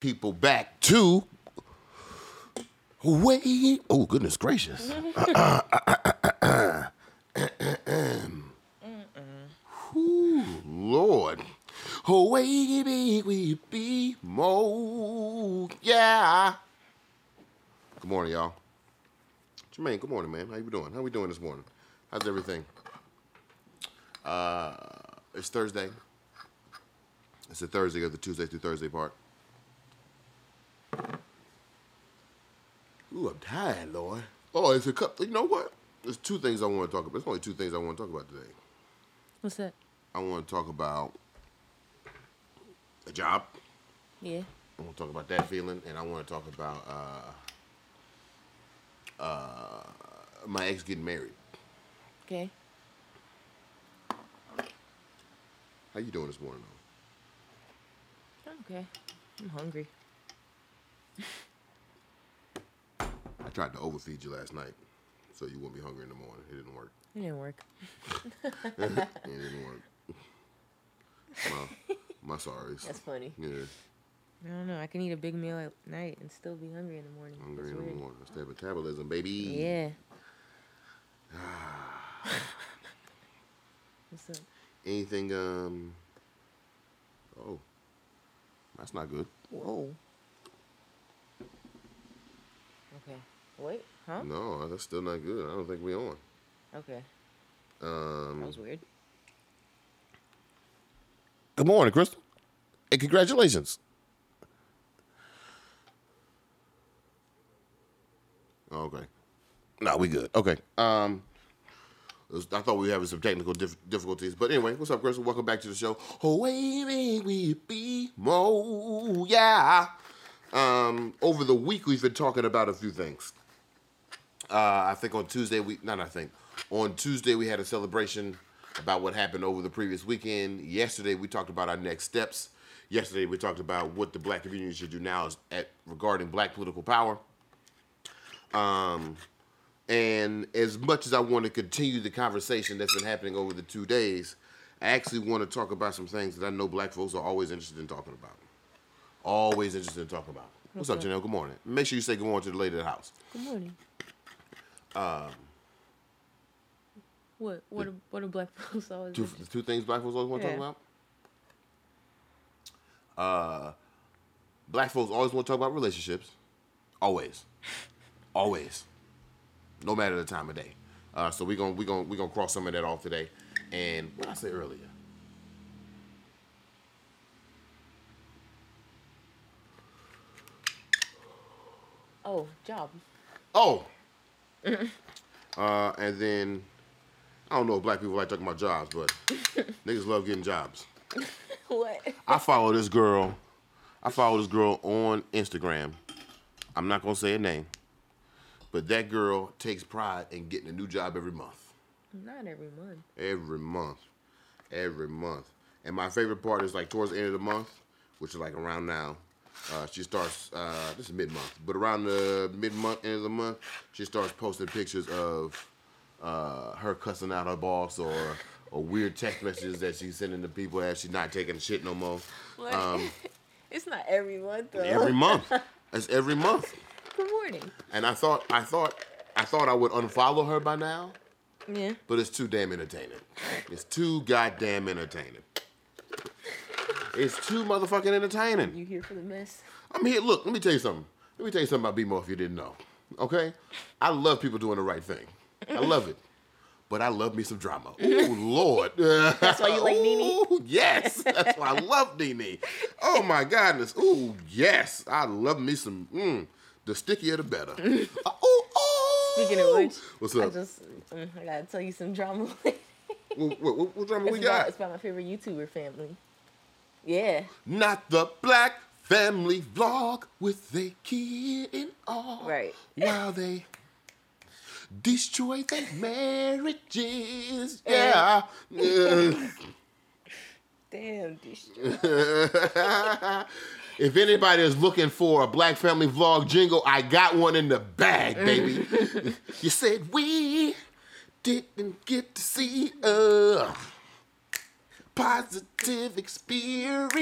people back to wait. Oh goodness gracious! Ooh, Lord, oh baby, we be more, yeah. Good morning, y'all. Jermaine, good morning, man. How you doing? How we doing this morning? How's everything? Uh, it's Thursday. It's the Thursday of the Tuesday through Thursday part. Ooh, I'm tired, Lord. Oh, it's a couple. You know what? There's two things I want to talk about. There's only two things I want to talk about today. What's that? I want to talk about a job. Yeah. I want to talk about that feeling, and I want to talk about uh, uh, my ex getting married. Okay. How you doing this morning, though? Okay. I'm hungry. I tried to overfeed you last night, so you wouldn't be hungry in the morning. It didn't work. It didn't work. It didn't work. My, my sorries. That's funny. Yeah, I don't know. I can eat a big meal at night and still be hungry in the morning. hungry That's in the weird. morning. That's that metabolism, baby. Yeah. What's up? Anything? Um. Oh, that's not good. Whoa. Okay. Wait. Huh? No, that's still not good. I don't think we on. Okay. Um. That was weird. Good morning, Crystal. And congratulations. Okay. No, we good. Okay. Um, was- I thought we were having some technical dif- difficulties, but anyway, what's up, Crystal? Welcome back to the show. Oh, baby, we be more, yeah. Um, over the week, we've been talking about a few things. Uh, I think on Tuesday we not I think on Tuesday we had a celebration about what happened over the previous weekend. Yesterday we talked about our next steps. Yesterday we talked about what the black community should do now is at regarding black political power. Um, and as much as I want to continue the conversation that's been happening over the two days, I actually want to talk about some things that I know black folks are always interested in talking about. Always interested in talking about. What's up, Janelle? Good morning. Make sure you say good morning to the lady of the house. Good morning. Um. What? What? Are, what are black folks always? Two, the two things black folks always want to Yeah. talk about. Uh, black folks always want to talk about relationships. Always, always, no matter the time of day. Uh, so we're gonna we gonna we gonna cross some of that off today. And what I said earlier? Oh, job. Oh, uh, and then I don't know if black people like talking about jobs, but niggas love getting jobs. what? I follow this girl. I follow this girl on Instagram. I'm not gonna say her name, but that girl takes pride in getting a new job every month. Not every month. Every month, every month. And my favorite part is like towards the end of the month, which is like around now. Uh, she starts. Uh, this is mid month, but around the mid month, end of the month, she starts posting pictures of uh, her cussing out her boss or or weird text messages that she's sending to people as she's not taking shit no more. What? Um, it's not every month though. every month. That's every month. Good morning. And I thought, I thought, I thought I would unfollow her by now, Yeah. but it's too damn entertaining. It's too goddamn entertaining. It's too motherfucking entertaining. You here for the mess? I'm here. Look, let me tell you something. Let me tell you something about BMO if you didn't know. Okay? I love people doing the right thing. I love it. But I love me some drama. Oh Lord. That's why you like Nene? Yes. That's why I love Nene. Oh my goodness. Ooh, yes. I love me some mm, the stickier the better. Uh, ooh, ooh. Speaking of which, What's up? I just mm, I gotta tell you some drama. What, what, what, what drama it's, we about, got? it's about my favorite YouTuber family. Yeah. Not the black family vlog with a kid in all. Right. While they destroy their marriages. Uh. Yeah. Yeah. Damn. This if anybody is looking for a black family vlog jingle, I got one in the bag, baby. you said we didn't get to see a positive experience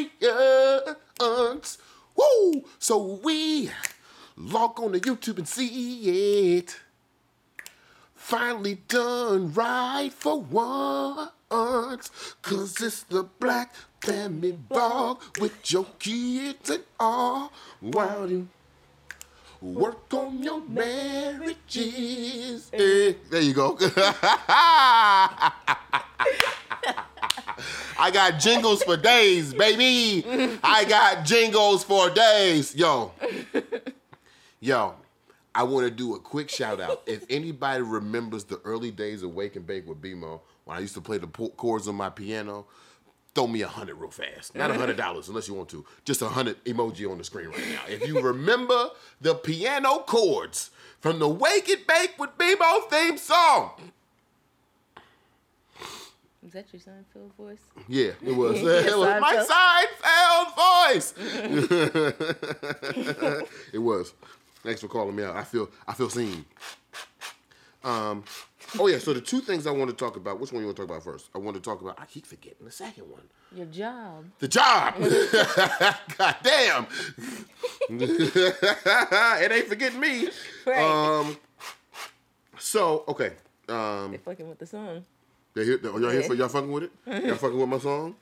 Woo! So we log on to YouTube and see it. Finally done right for once. Cause it's the black family ball with your kids and all. While you work on your marriages. Eh, There you go. I got jingles for days, baby. I got jingles for days. Yo. Yo, I want to do a quick shout out. If anybody remembers the early days of Wake and Bake with BMO, when I used to play the chords on my piano, throw me a hundred real fast. Not a hundred dollars unless you want to. Just a hundred emoji on the screen right now. If you remember the piano chords from the Wake and Bake with BMO theme song. Is that your Seinfeld voice? Yeah, it was. It was my Seinfeld voice. it was. Thanks for calling me out. I feel I feel seen. Um, oh yeah. So the two things I want to talk about. Which one you want to talk about first? I want to talk about. I keep forgetting the second one. Your job. The job. God damn. it ain't forgetting me. Right. Um. So okay. Um. They're fucking with the song. They here, y'all here for Yeah. y'all fucking with it? Y'all fucking with my song?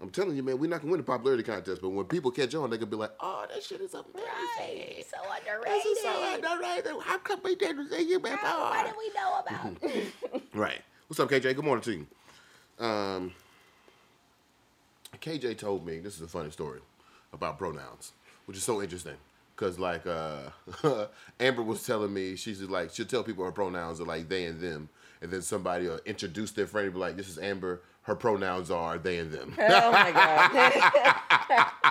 I'm telling you, man, we're not gonna win the popularity contest, but when people catch on, they can be like, "Oh, that shit is amazing! So This is so underrated. How come we didn't see you before?" How did we know about? Right. What's up, KJ? Good morning to you. Um, KJ told me this is a funny story about pronouns, which is so interesting. Cause like uh, Amber was telling me, she's like she'll tell people her pronouns are like they and them, and then somebody will introduce their friend and be like, "This is Amber. Her pronouns are they and them." oh my god.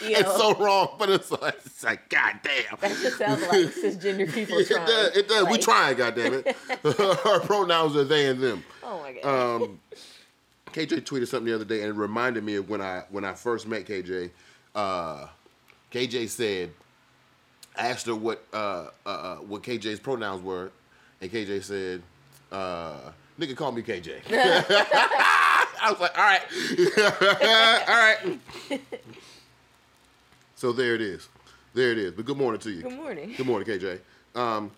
It's so wrong, but it's like, it's like God damn. that just sounds like cisgender people It trying. does. It does. we Like, trying, goddamn it. her pronouns are they and them. Oh my god. Um, KJ tweeted something the other day and it reminded me of when I when I first met KJ. Uh, KJ said, I asked her what uh, uh, uh, what KJ's pronouns were, and KJ said, uh, "Nigga, call me KJ." I was like, "All right, all right." so there it is, there it is. But good morning to you. Good morning. Good morning, KJ. Um,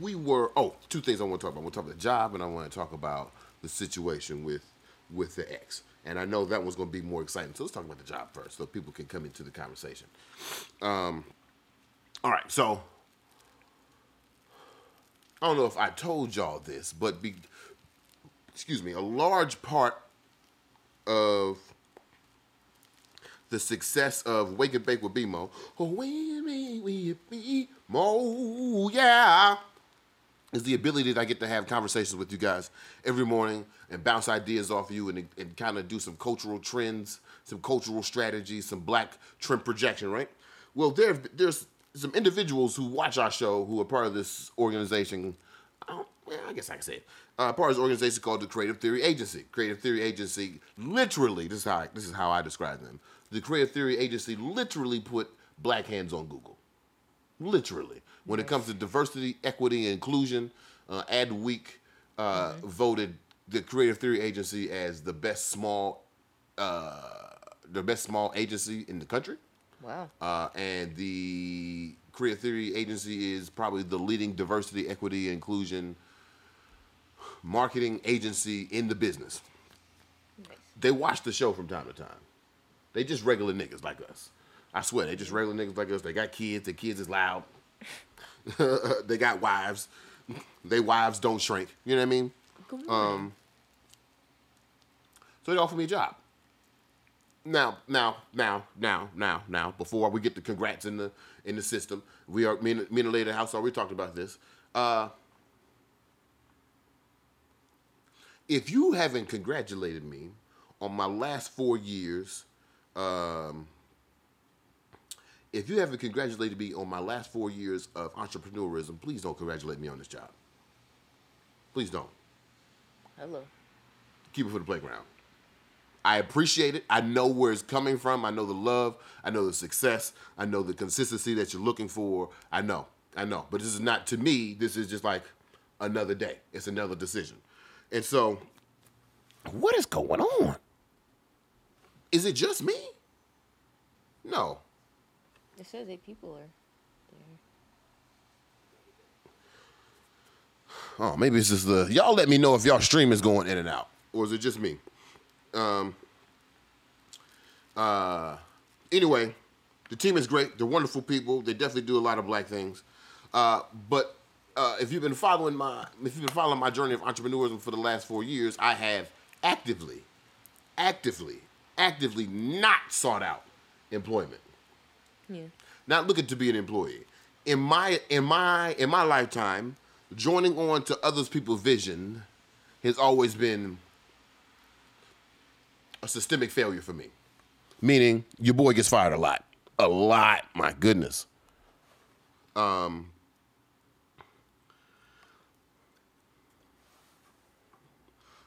we were oh two things I want to talk about. I want to talk about the job, and I want to talk about the situation with with the ex. And I know that one's going to be more exciting. So let's talk about the job first, so people can come into the conversation. Um, all right, so I don't know if I told y'all this, but be, excuse me, a large part of the success of Wake and Bake with BMO. Oh, wake and BMO, yeah. Is the ability that I get to have conversations with you guys every morning and bounce ideas off of you and, and kind of do some cultural trends, some cultural strategies, some black trend projection, right? Well, there, there's some individuals who watch our show who are part of this organization. I, don't, well, I guess I can say it. Uh, part of this organization called the Creative Theory Agency. Creative Theory Agency, literally, this is how I, this is how I describe them. The Creative Theory Agency literally put black hands on Google. Literally, when it comes to diversity, equity, and inclusion, uh, Adweek uh, voted the Creative Theory Agency as the best small, uh, the best small agency in the country. Wow. Uh, and the Creative Theory Agency is probably the leading diversity, equity, inclusion marketing agency in the business. Nice. They watch the show from time to time. They just regular niggas like us. I swear, they just regular niggas like us. They got kids. Their kids is loud. they got wives. They wives don't shrink. You know what I mean? Um, so they offered me a job. Now, now, now, now, now, now. Before we get the congrats in the in the system, we are me and, me and the lady at the house already talked about this. Uh, if you haven't congratulated me on my last four years, um, if you haven't congratulated me on my last four years of entrepreneurism, please don't congratulate me on this job. Please don't Hello. keep it for the playground. I appreciate it. I know where it's coming from. I know the love. I know the success. I know the consistency that you're looking for. I know. I know. But this is not to me. This is just like another day. It's another decision. And so, what is going on? Is it just me? No. It says eight people are there. Oh, maybe it's just the y'all. Let me know if y'all stream is going in and out, or is it just me? Um. Uh. Anyway, the team is great. They're wonderful people. They definitely do a lot of black things. Uh, but uh, if you've been following my if you've been following my journey of entrepreneurship for the last four years, I have actively, actively, actively not sought out employment Yeah. not looking to be an employee. In my in my in my lifetime, joining on to others people's vision has always been a systemic failure for me. Meaning your boy gets fired a lot. A lot, my goodness. Um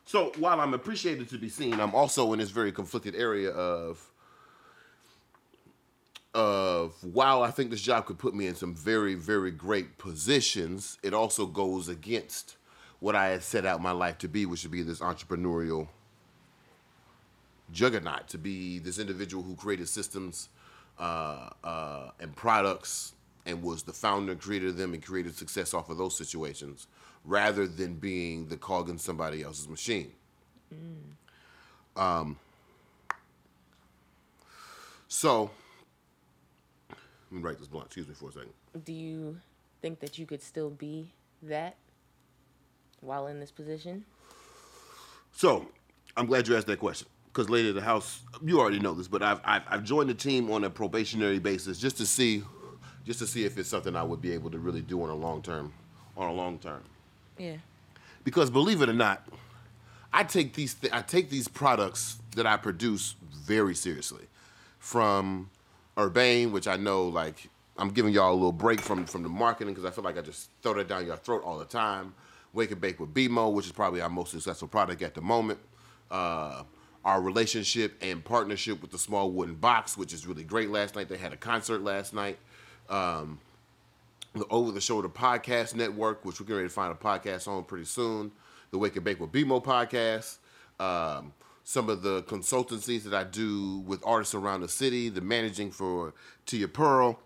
So while I'm appreciated to be seen, I'm also in this very conflicted area of of while I think this job could put me in some very, very great positions, it also goes against what I had set out my life to be, which would be this entrepreneurial juggernaut, to be this individual who created systems uh, uh, and products and was the founder and creator of them and created success off of those situations, rather than being the cog in somebody else's machine. Um, so, let me write this blunt. Excuse me for a second. Do you think that you could still be that while in this position? So, I'm glad you asked that question because Lady of the House, you already know this, but I've, I've I've joined the team on a probationary basis just to see, just to see if it's something I would be able to really do on a long term, on a long term. Yeah. Because believe it or not, I take these th- I take these products that I produce very seriously. From Urbane, which I know like I'm giving y'all a little break from from the marketing because I feel like I just throw that down your throat all the time. Wake and Bake with BMO, which is probably our most successful product at the moment. Uh, our relationship and partnership with the Small Wooden Box, which is really great. Last night they had a concert last night. Um, the Over the Shoulder Podcast Network, which we're getting ready to find a podcast on pretty soon. The Wake and Bake with BMO podcast. Um, some of the consultancies that I do with artists around the city, the managing for Tia Pearl.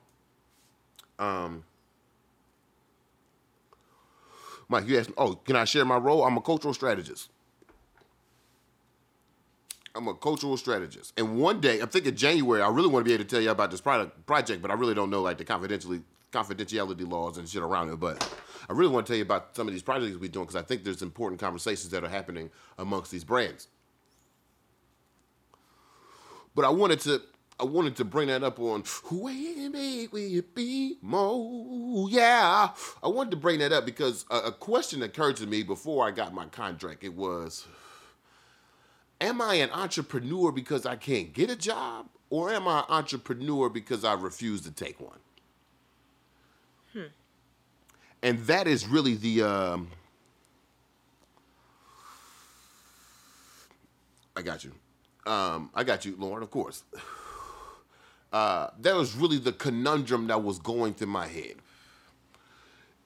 Um, Mike, you asked oh, can I share my role? I'm a cultural strategist. I'm a cultural strategist. And one day, I'm thinking January, I really want to be able to tell you about this product project, but I really don't know like the confidentially confidentiality laws and shit around it. But I really want to tell you about some of these projects we're doing because I think there's important conversations that are happening amongst these brands. But I wanted to I wanted to bring that up on Where Make We Be Mo. Yeah. I wanted to bring that up because a, a question occurred to me before I got my contract. It was Am I an entrepreneur because I can't get a job? Or am I an entrepreneur because I refuse to take one? And that is really the um, I got you. Um, I got you, Lauren, of course. Uh, that was really the conundrum that was going through my head.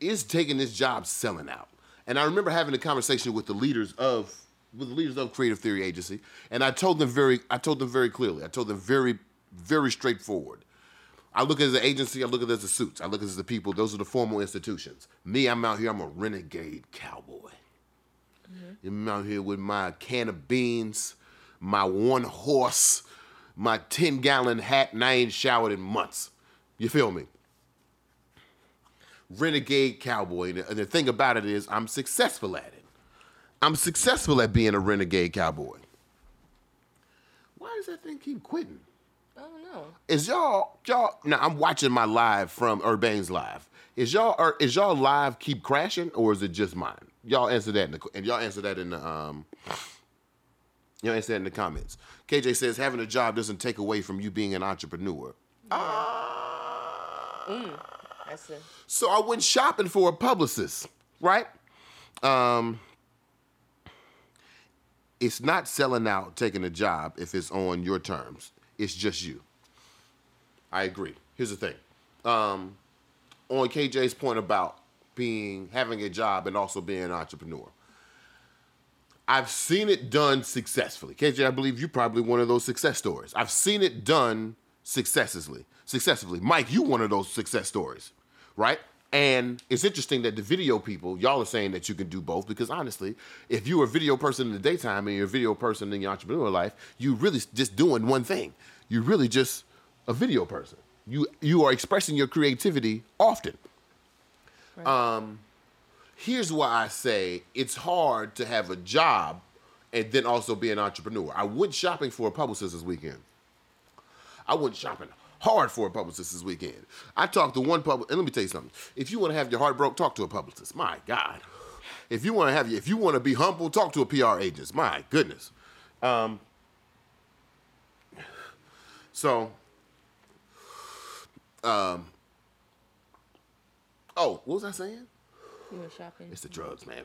Is taking this job selling out? And I remember having a conversation with the leaders of with the leaders of Creative Theory Agency, and I told them very I told them very clearly. I told them very very straightforward. I look at an agency, I look at it as the suits, I look at it as the people, those are the formal institutions. Me, I'm out here, I'm a renegade cowboy. Mm-hmm. I'm out here with my can of beans, my one horse, my 10 gallon hat, and I ain't showered in months. You feel me? Renegade cowboy. And the thing about it is, I'm successful at it. I'm successful at being a renegade cowboy. Why does that thing keep quitting? I don't know. Is y'all y'all now I'm watching my live from Urbane's live. Is y'all or is y'all live keep crashing or is it just mine? Y'all answer that in the and y'all answer that in the um y'all answer that in the comments. KJ says having a job doesn't take away from you being an entrepreneur. Ah, That's a So I went shopping for a publicist, right? Um, it's not selling out taking a job if it's on your terms. It's just you. I agree. Here's the thing. Um, on KJ's point about being having a job and also being an entrepreneur. I've seen it done successfully. KJ, I believe you're probably one of those success stories. I've seen it done successfully. Successfully, Mike, you one of those success stories, right? And it's interesting that the video people, y'all are saying that you can do both because honestly, if you're a video person in the daytime and you're a video person in your entrepreneurial life, you're really just doing one thing. You're really just a video person. You you are expressing your creativity often. Right. Um, here's why I say it's hard to have a job and then also be an entrepreneur. I went shopping for a publicist this weekend. I went shopping hard for a publicist this weekend. I talked to one public, and let me tell you something. If you want to have your heart broke, talk to a publicist. My God. If you want to have, you, if you want to be humble, talk to a PR agent. My goodness. Um, so, um, oh, what was I saying? You were shopping. It's the drugs, man.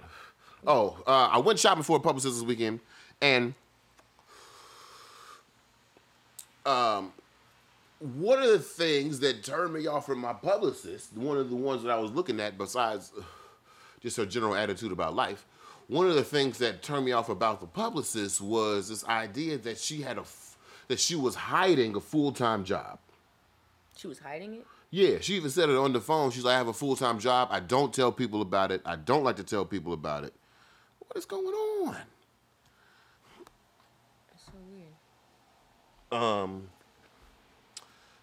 Oh, uh, I went shopping for a publicist this weekend, and um, one of the things that turned me off from my publicist, one of the ones that I was looking at, besides just her general attitude about life, one of the things that turned me off about the publicist was this idea that she had a that she was hiding a full time job. She was hiding it. Yeah, she even said it on the phone. She's like, I have a full time job. I don't tell people about it. I don't like to tell people about it. What is going on? That's so weird. Um,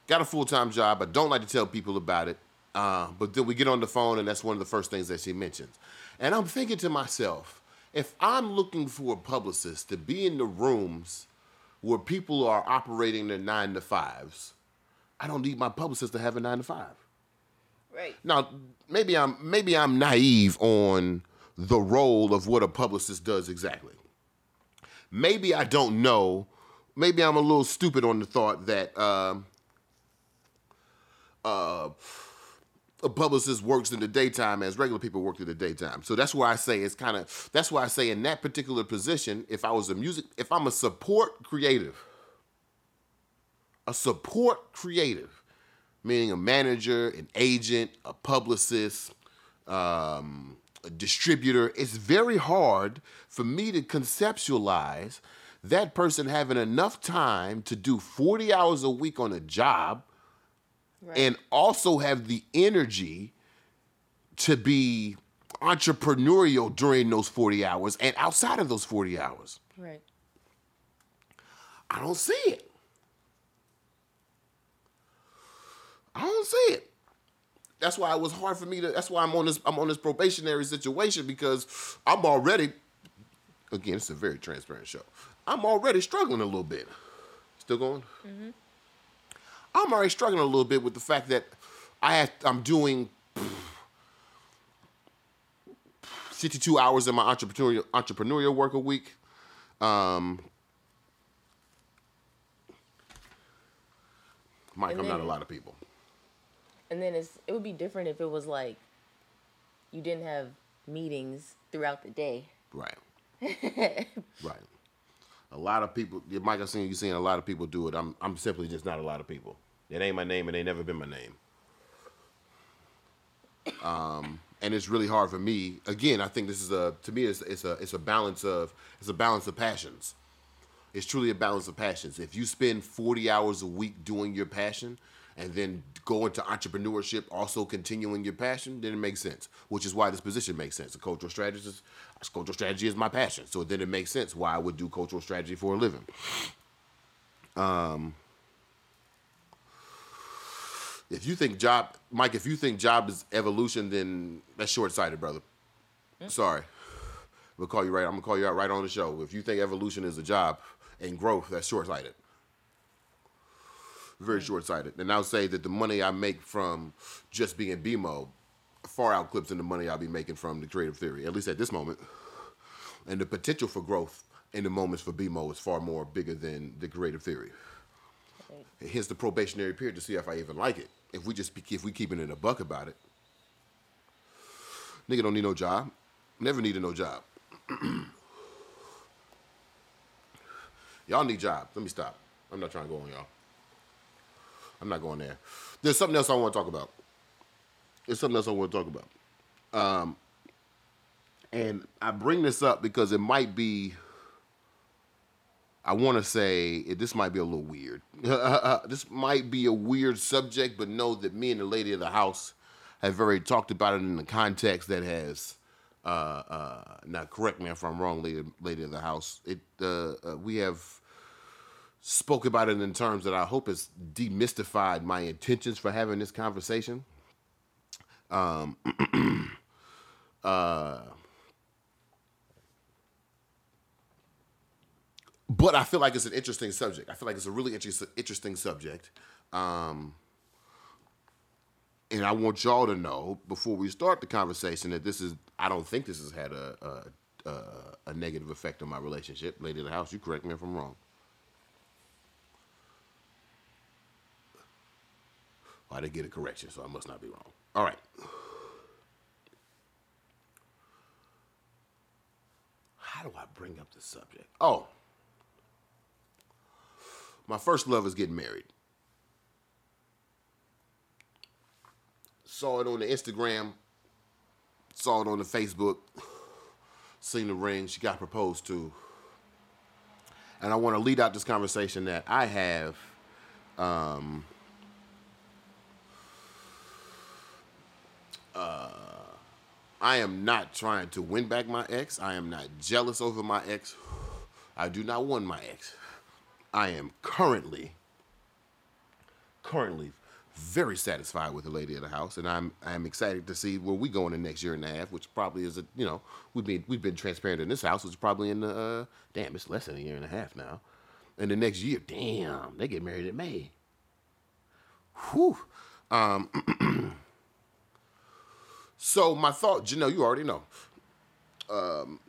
got a full time job. I don't like to tell people about it. Uh, but then we get on the phone, and that's one of the first things that she mentions. And I'm thinking to myself, if I'm looking for a publicist to be in the rooms where people are operating their nine to fives, I don't need my publicist to have a nine to five. Right. Now, maybe I'm maybe I'm naive on the role of what a publicist does exactly. Maybe I don't know. Maybe I'm a little stupid on the thought that um, uh, a publicist works in the daytime as regular people work in the daytime. So that's why I say it's kind of that's why I say in that particular position, if I was a music, if I'm a support creative, a support creative, meaning a manager, an agent, a publicist, um, a distributor, it's very hard for me to conceptualize that person having enough time to do 40 hours a week on a job Right. and also have the energy to be entrepreneurial during those 40 hours and outside of those 40 hours. right. I don't see it. I don't see it. That's why it was hard for me to. That's why I'm on this. I'm on this probationary situation because I'm already. Again, it's a very transparent show. I'm already struggling a little bit. Still going. Mm-hmm. I'm already struggling a little bit with the fact that I have, I'm doing 52 hours in my entrepreneurial entrepreneurial work a week. Um, Mike, And I'm not a lot of people. And then it's it would be different if it was like you didn't have meetings throughout the day. Right. right. A lot of people, Mike, I've seen you seeing a lot of people do it. I'm, I'm simply just not a lot of people. It ain't my name, and ain't never been my name. Um, and it's really hard for me. Again, I think this is a, to me, it's, it's a, it's a balance of, it's a balance of passions. It's truly a balance of passions. If you spend 40 hours a week doing your passion and then go into entrepreneurship, also continuing your passion, then it makes sense. Which is why this position makes sense. A cultural strategist, cultural strategy is my passion. So then it makes sense why I would do cultural strategy for a living. Um, if you think job, Mike, if you think job is evolution, then that's short sighted, brother. Mm. Sorry. We'll call you right. I'm gonna call you out right on the show. If you think evolution is a job and growth, that's short sighted. Very mm. short sighted. And I'll say that the money I make from just being BMO far outclips in the money I'll be making from the creative theory, at least at this moment. And the potential for growth in the moments for BMO is far more bigger than the creative theory. Hence the probationary period to see if I even like it. If we just if we keeping it in a buck about it, nigga don't need no job. Never needed no job. y'all need jobs. Let me stop. I'm not trying to go on y'all. I'm not going there. There's something else I want to talk about. There's something else I want to talk about. Um, and I bring this up because it might be I want to say this might be a little weird. this might be a weird subject, but know that me and the lady of the house have already talked about it in the context that has. Uh, uh, now, correct me if I'm wrong, lady, lady of the house. It uh, uh we have spoke about it in terms that I hope has demystified my intentions for having this conversation. Um, uh, but I feel like it's an interesting subject. I feel like it's a really interesting interesting subject. Um, and I want y'all to know before we start the conversation that this is I don't think this has had a a, a, a negative effect on my relationship. Lady of the house, you correct me if I'm wrong. I didn't get a correction, so I must not be wrong. All right. How do I bring up the subject? Oh, my first love is getting married. Saw it on the Instagram, saw it on the Facebook, seen the ring. She got proposed to. And I want to lead out this conversation that I have um, uh, I am not trying to win back my ex. I am not jealous over my ex. I do not want my ex. I am currently, currently very satisfied with the lady of the house, and I'm I'm excited to see where we go in the next year and a half, which probably is a you know we've been we've been transparent in this house, which is probably in the uh, damn it's less than a year and a half now. And the next year, damn, they get married in May. Whew. Um, So my thought, know, you already know. Um,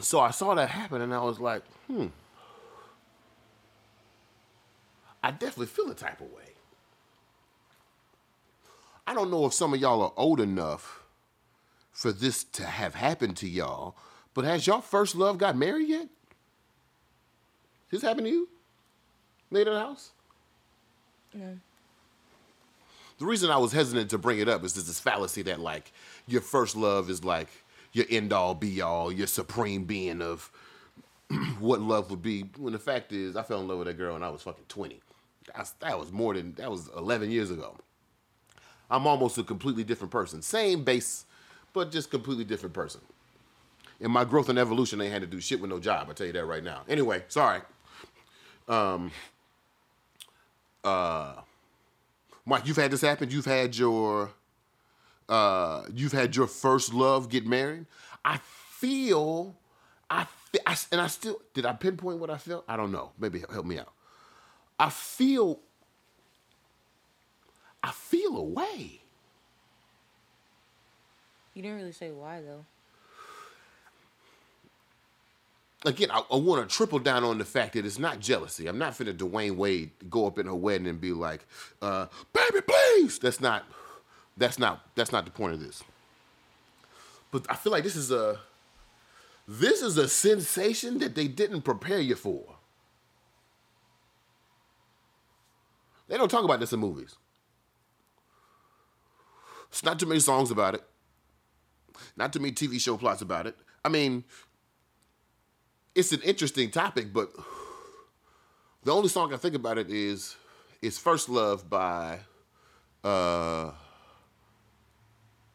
so I saw that happen, and I was like, hmm. I definitely feel a type of way. I don't know if some of y'all are old enough for this to have happened to y'all, but has y'all first love got married yet? This happened to you? Made in the house? No the reason I was hesitant to bring it up is this fallacy that like your first love is like your end all be all, your supreme being of what love would be. When the fact is, I fell in love with that girl when I was fucking twenty. That's, that was more than that was eleven years ago. I'm almost a completely different person. Same base, but just completely different person. And my growth and evolution, ain't had to do shit with no job. I tell you that right now. Anyway, sorry. Um. Uh Mike, you've had this happen. You've had your, uh, you've had your first love get married. I feel, I, I and I still did. I pinpoint what I felt. I don't know. Maybe help me out. I feel, I feel a way. You didn't really say why though again, I, I want to triple down on the fact that it's not jealousy. I'm not finna Dwyane Wade go up in her wedding and be like, uh, "Baby, please." That's not. That's not. That's not the point of this. But I feel like this is a. This is a sensation that they didn't prepare you for. They don't talk about this in movies. It's not too many songs about it. Not too many TV show plots about it. I mean, it's an interesting topic, but the only song I think about it is is First Love by uh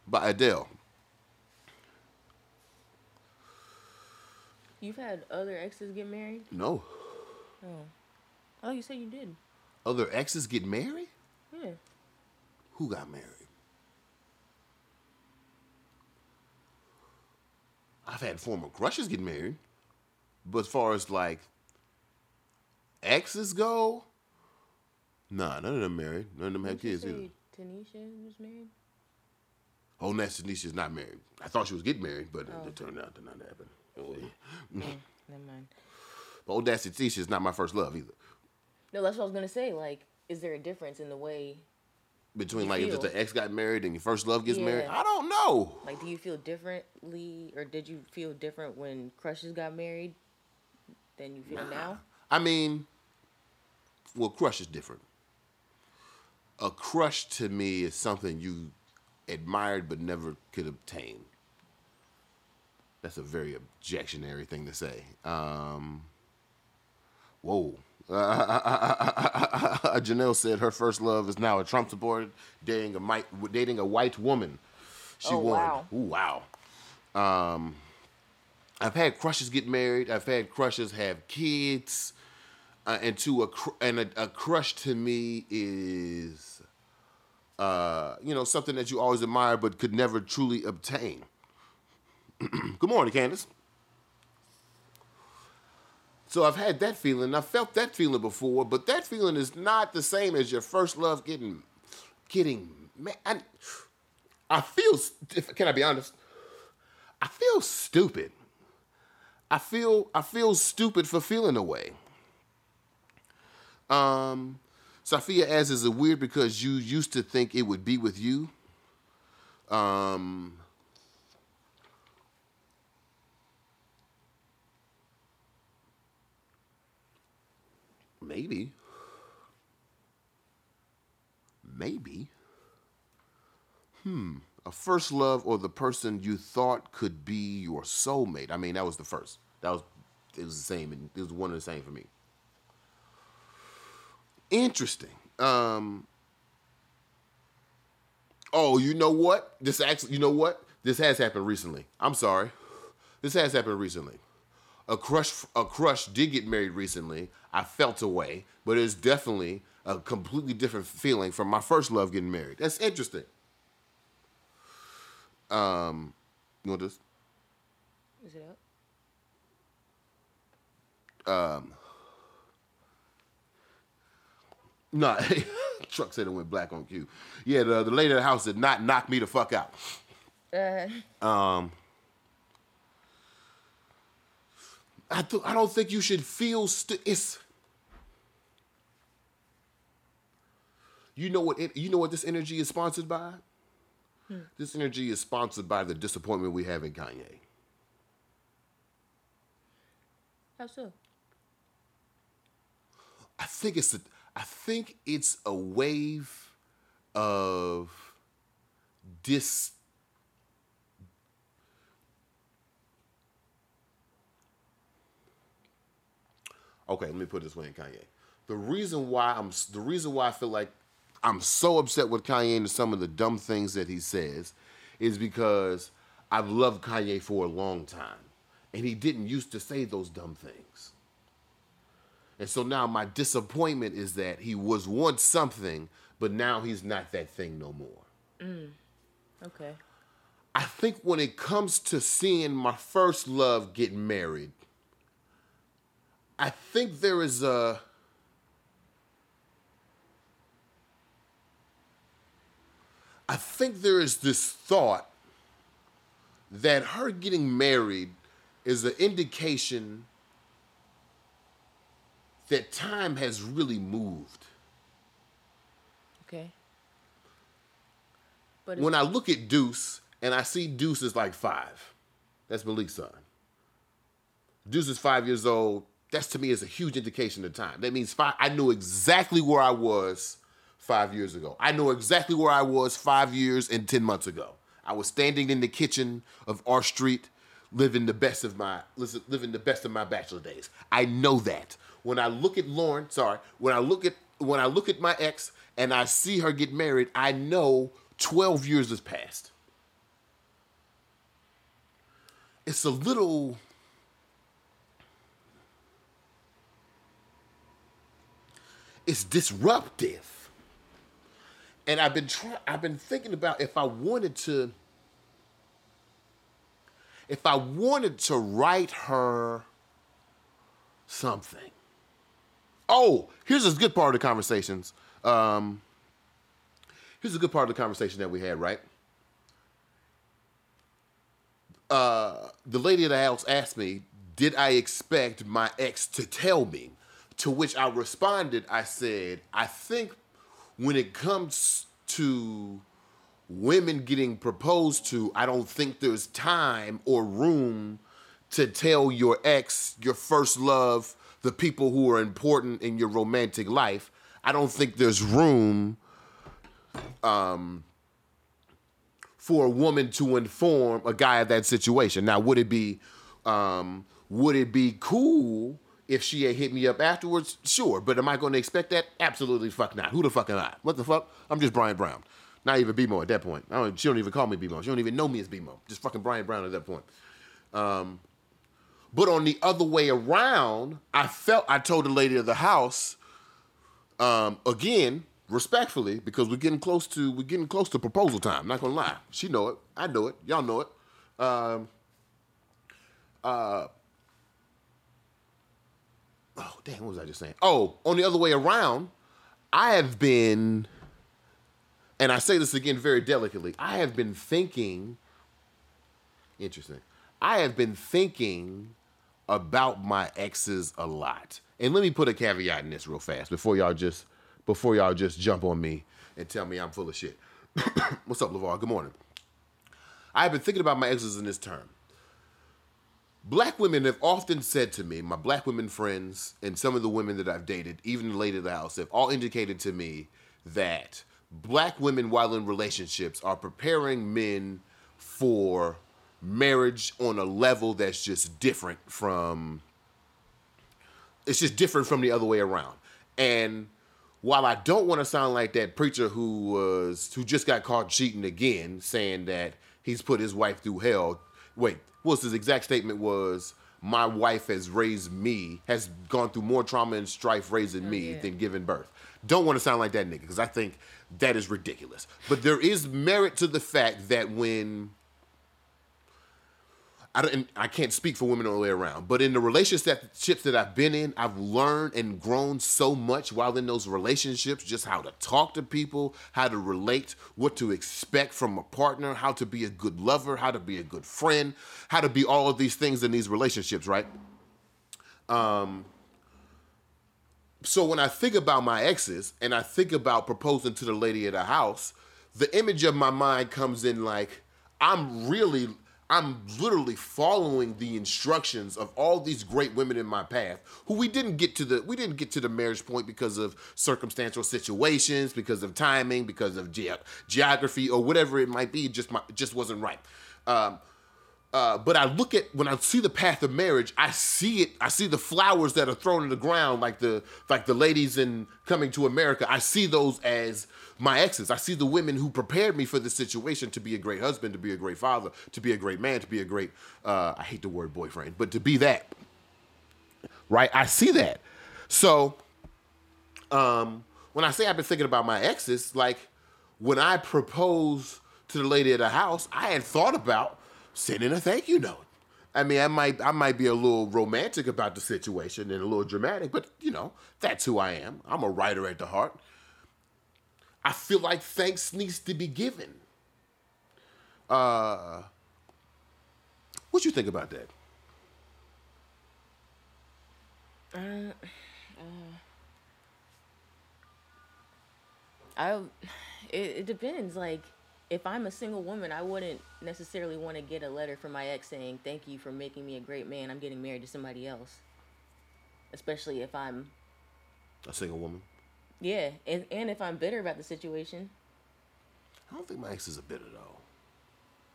by Adele. You've had other exes get married? No. Oh. Oh, you said you did. Other exes get married? Yeah. Who got married? I've had former crushes get married. But as far as like exes go, nah, none of them married. None of them had kids either. Tanisha was married. Oh, no, Tanisha's not married. I thought she was getting married, but oh. it turned out to not happen. Oh, yeah. never mind. But old Nasty is not my first love either. No, that's what I was gonna say. Like, is there a difference in the way between like feel? if just the ex got married and your first love gets yeah. married? I don't know. Like, do you feel differently, or did you feel different when crushes got married than you feel nah. now? I mean, well, crush is different. A crush to me is something you admired but never could obtain. That's a very objectionary thing to say. Um, Whoa. Uh, Janelle said her first love is now a Trump supporter, dating a white, dating a white woman. She Oh, won. wow. Ooh, wow. Um, I've had crushes get married. I've had crushes have kids. Uh, and to a cr- and a, a crush to me is, uh, you know, something that you always admire but could never truly obtain. Good morning, Candace. So I've had that feeling. I felt that feeling before, but that feeling is not the same as your first love getting, getting. Man, I, I feel. Can I be honest? I feel stupid. I feel. I feel stupid for feeling away. Um, Sophia asks, "Is it weird because you used to think it would be with you?" Um. Maybe. Maybe. Hmm. A first love or the person you thought could be your soulmate. I mean, that was the first. That was it was the same and it was one and the same for me. Interesting. Um Oh, you know what? This actually you know what? This has happened recently. I'm sorry. This has happened recently a crush a crush did get married recently. I felt away, but it's definitely a completely different feeling from my first love getting married. That's interesting. Um, you want this? Is it up? Um, no, truck said it went black on cue. Yeah, the, the lady of the house did not knock me the fuck out. Uh, Um, I th- I don't think you should feel st- it's. You know what? It, you know what this energy is sponsored by. Hmm. This energy is sponsored by the disappointment we have in Kanye. how so? I think it's a I think it's a wave of dis Okay, let me put it this way in Kanye. The reason why I'm the reason why I feel like I'm so upset with Kanye and some of the dumb things that he says is because I've loved Kanye for a long time. And he didn't used to say those dumb things. And so now my disappointment is that he was once something, but now he's not that thing no more. Mm, okay. I think when it comes to seeing my first love get married, I think there is a I think there is this thought that her getting married is an indication that time has really moved. Okay. But when I look at Deuce and I see Deuce is like five, that's Malik's son. Deuce is five years old. That's to me is a huge indication of time. That means five. I knew exactly where I was five years ago. I know exactly where I was five years and ten months ago. I was standing in the kitchen of our Street, living the best of my living the best of my bachelor days. I know that. When I look at Lauren, sorry, when I look at when I look at my ex and I see her get married, I know 12 years has passed. It's a little it's disruptive. And I've been trying I've been thinking about if I wanted to if I wanted to write her something. Oh, here's a good part of the conversations. Um, here's a good part of the conversation that we had, right? Uh, the lady of the house asked me, Did I expect my ex to tell me? To which I responded, I said, I think when it comes to women getting proposed to, I don't think there's time or room to tell your ex, your first love, the people who are important in your romantic life. I don't think there's room um, for a woman to inform a guy of that situation. Now, would it be um, would it be cool If she had hit me up afterwards, sure. But am I going to expect that? Absolutely fuck not. Who the fuck am I? What the fuck? I'm just Brian Brown. Not even BMO at that point. Don't, she don't even call me BMO. She don't even know me as BMO. Just fucking Brian Brown at that point. Um, but on the other way around, I felt I told the lady of the house, um, again, respectfully, because we're getting close to we're getting close to proposal time. Not gonna lie, she know it, I know it, y'all know it. Um, uh, oh damn, what was I just saying? Oh, on the other way around, I have been, and I say this again very delicately. I have been thinking. Interesting. I have been thinking about my exes a lot. And let me put a caveat in this real fast before y'all just before y'all just jump on me and tell me I'm full of shit. What's up, LeVar? Good morning. I've been thinking about my exes in this term. Black women have often said to me, my black women friends, and some of the women that I've dated, even the lady of the house, have all indicated to me that black women, while in relationships, are preparing men for marriage on a level that's just different from it's just different from the other way around. And while I don't want to sound like that preacher who was who just got caught cheating again, saying that he's put his wife through hell. Wait, what's his exact statement was my wife has raised me, has gone through more trauma and strife raising Oh, me yeah. than giving birth. Don't want to sound like that nigga, because I think that is ridiculous. But there is merit to the fact that when I I can't speak for women all the way around, but in the relationships that I've been in, I've learned and grown so much while in those relationships, just how to talk to people, how to relate, what to expect from a partner, how to be a good lover, how to be a good friend, how to be all of these things in these relationships, right? Um, so when I think about my exes and I think about proposing to the lady at the house, the image of my mind comes in like I'm really I'm literally following the instructions of all these great women in my path who we didn't get to the we didn't get to the marriage point because of circumstantial situations, because of timing, because of ge- geography or whatever it might be, just my, just wasn't right. Um, uh, but I look at when I see the path of marriage, I see it. I see the flowers that are thrown in the ground, like the like the ladies in Coming to America. I see those as my exes. I see the women who prepared me for this situation to be a great husband, to be a great father, to be a great man, to be a great. Uh, I hate the word boyfriend, but to be that. Right, I see that. So, um, when I say I've been thinking about my exes, like when I proposed to the lady at the house, I had thought about sending a thank you note. I mean, I might I might be a little romantic about the situation and a little dramatic, but you know, that's who I am. I'm a writer at the heart. I feel like thanks needs to be given. Uh what you think about that? I, it, it depends. Like, if I'm a single woman, I wouldn't necessarily want to get a letter from my ex saying, "Thank you for making me a great man. I'm getting married to somebody else." Especially if I'm, A single woman? yeah, and and if I'm bitter about the situation. I don't think my ex is a bitter though.